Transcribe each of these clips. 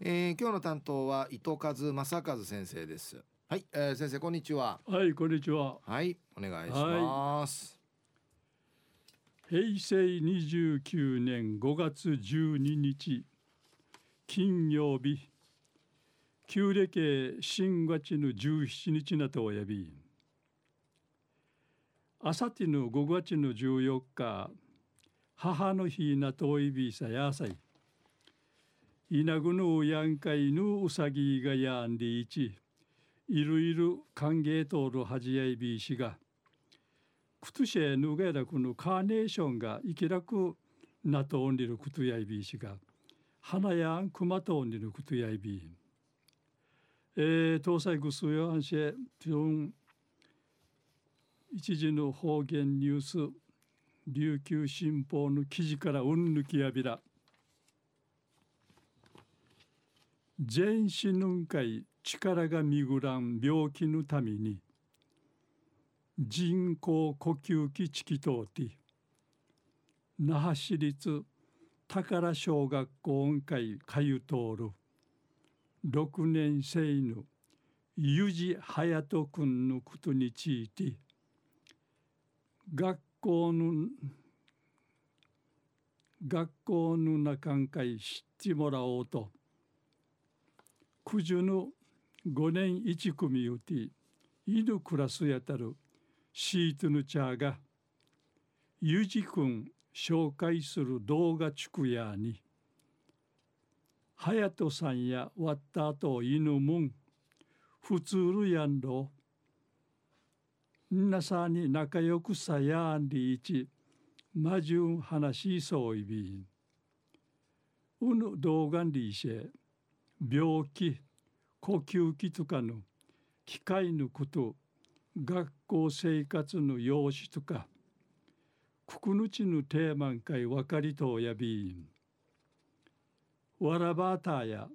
えー、今日の担当は伊藤和正和先生です。はい、えー、先生こんにちは。はいこんにちは。はいお願いします、はい、平成29年5月12日金曜日旧暦新月の17日なとおやび。あさっての5月の14日母の日なといびさやさい稲ぐのやんかいぬうさぎがやんでいちいるいる歓迎とるはじやいびしがくとしえぬがやらくのカーネーションがいきらくなとおんりるくとやいびしが花やんくまとおんりるくとやいびえー、東西ぐすよあんしえぴょん一時の方言ニュース琉球新報の記事からうんぬきやびら。全死ぬんかい力がみぐらん病気のために人工呼吸器チキトーティ那覇市立宝小学校音会かゆとおる6年生のゆじはやとくんのことについて学校の学校の中んかい知ってもらおうと九十の五年一組よて犬クラスやたるシートのチャーがゆじくん紹介する動画地区やに隼人さんやわった後犬もん普通るやんろ。皆さんに仲良くさやんりいちまじゅん話しそういびん。うぬ動画りいしえ病気呼吸器とかの機械のこと学校生活の様子とかくくぬちのテーマン会分かりとおやびんわらばたや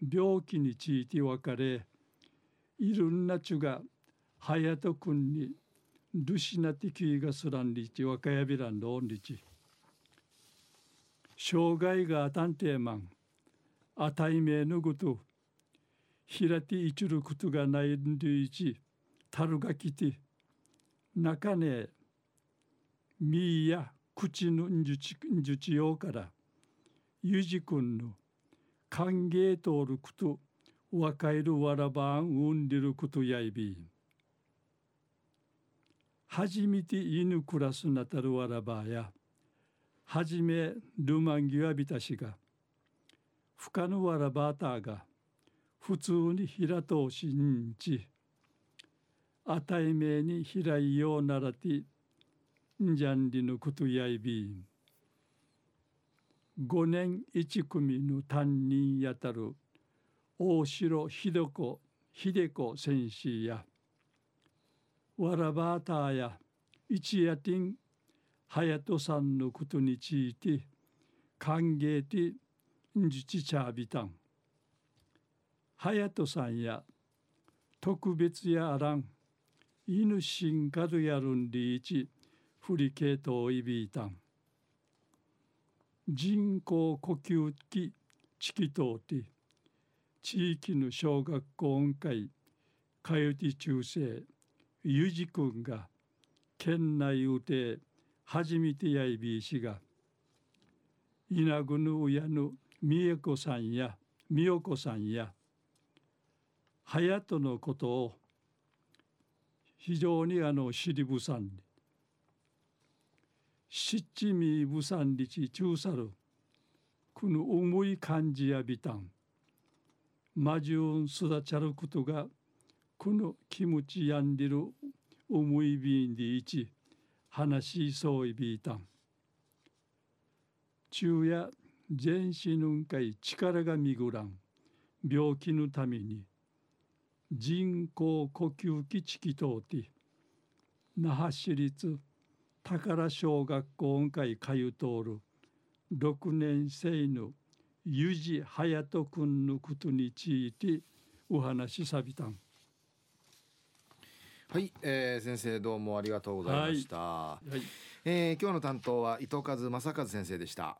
病気について分かれいろんなちゅがはやとくんにルシナティキーがすらんりち若やびらんどんりち。障害があたんてまん。あたいめぬぐとひらていちることがないんでいちたるがきて中ねみや口のんじゅちんじゅちようからゆじくんの歓迎とおること若いるわらばんうんでることやいびん。初めて犬クラスなたるわらばやはじめルマンギワビタシが深のわらばたが普通に平通しんちあたいめに平いようならてんじゃんりのことやいびん。五年一組の担任やたる大城秀子秀子先生やわらばたや一夜てん隼人さんのことについて歓迎てんじちちゃびたん隼人さんや特別やあらん。犬しんかるやるんりいち。ふりけといびいたん。人工呼吸器チキトーティ。地域の小学校音会かよて中世。ゆじくんが。県内うて初めてやいびいしが。稲ぐぬうやぬみえこさんやみよこさんやはやとのことを非常にあの知りぶさんしっちみぶさんりち中さるこの重い感じやびたんまじゅん育ちゃることがこの気持ちやんでる思いびんでいち話しそういびいたん。昼夜全身ぬんかい力がみぐらん病気のために人工呼吸器チキトーティ那覇市立宝小学校音会かゆとおる6年生のゆじはやとくんのことについてお話しさびたん。はい、えー、先生どうもありがとうございました。はい、はい、えー、今日の担当は伊藤和正和先生でした。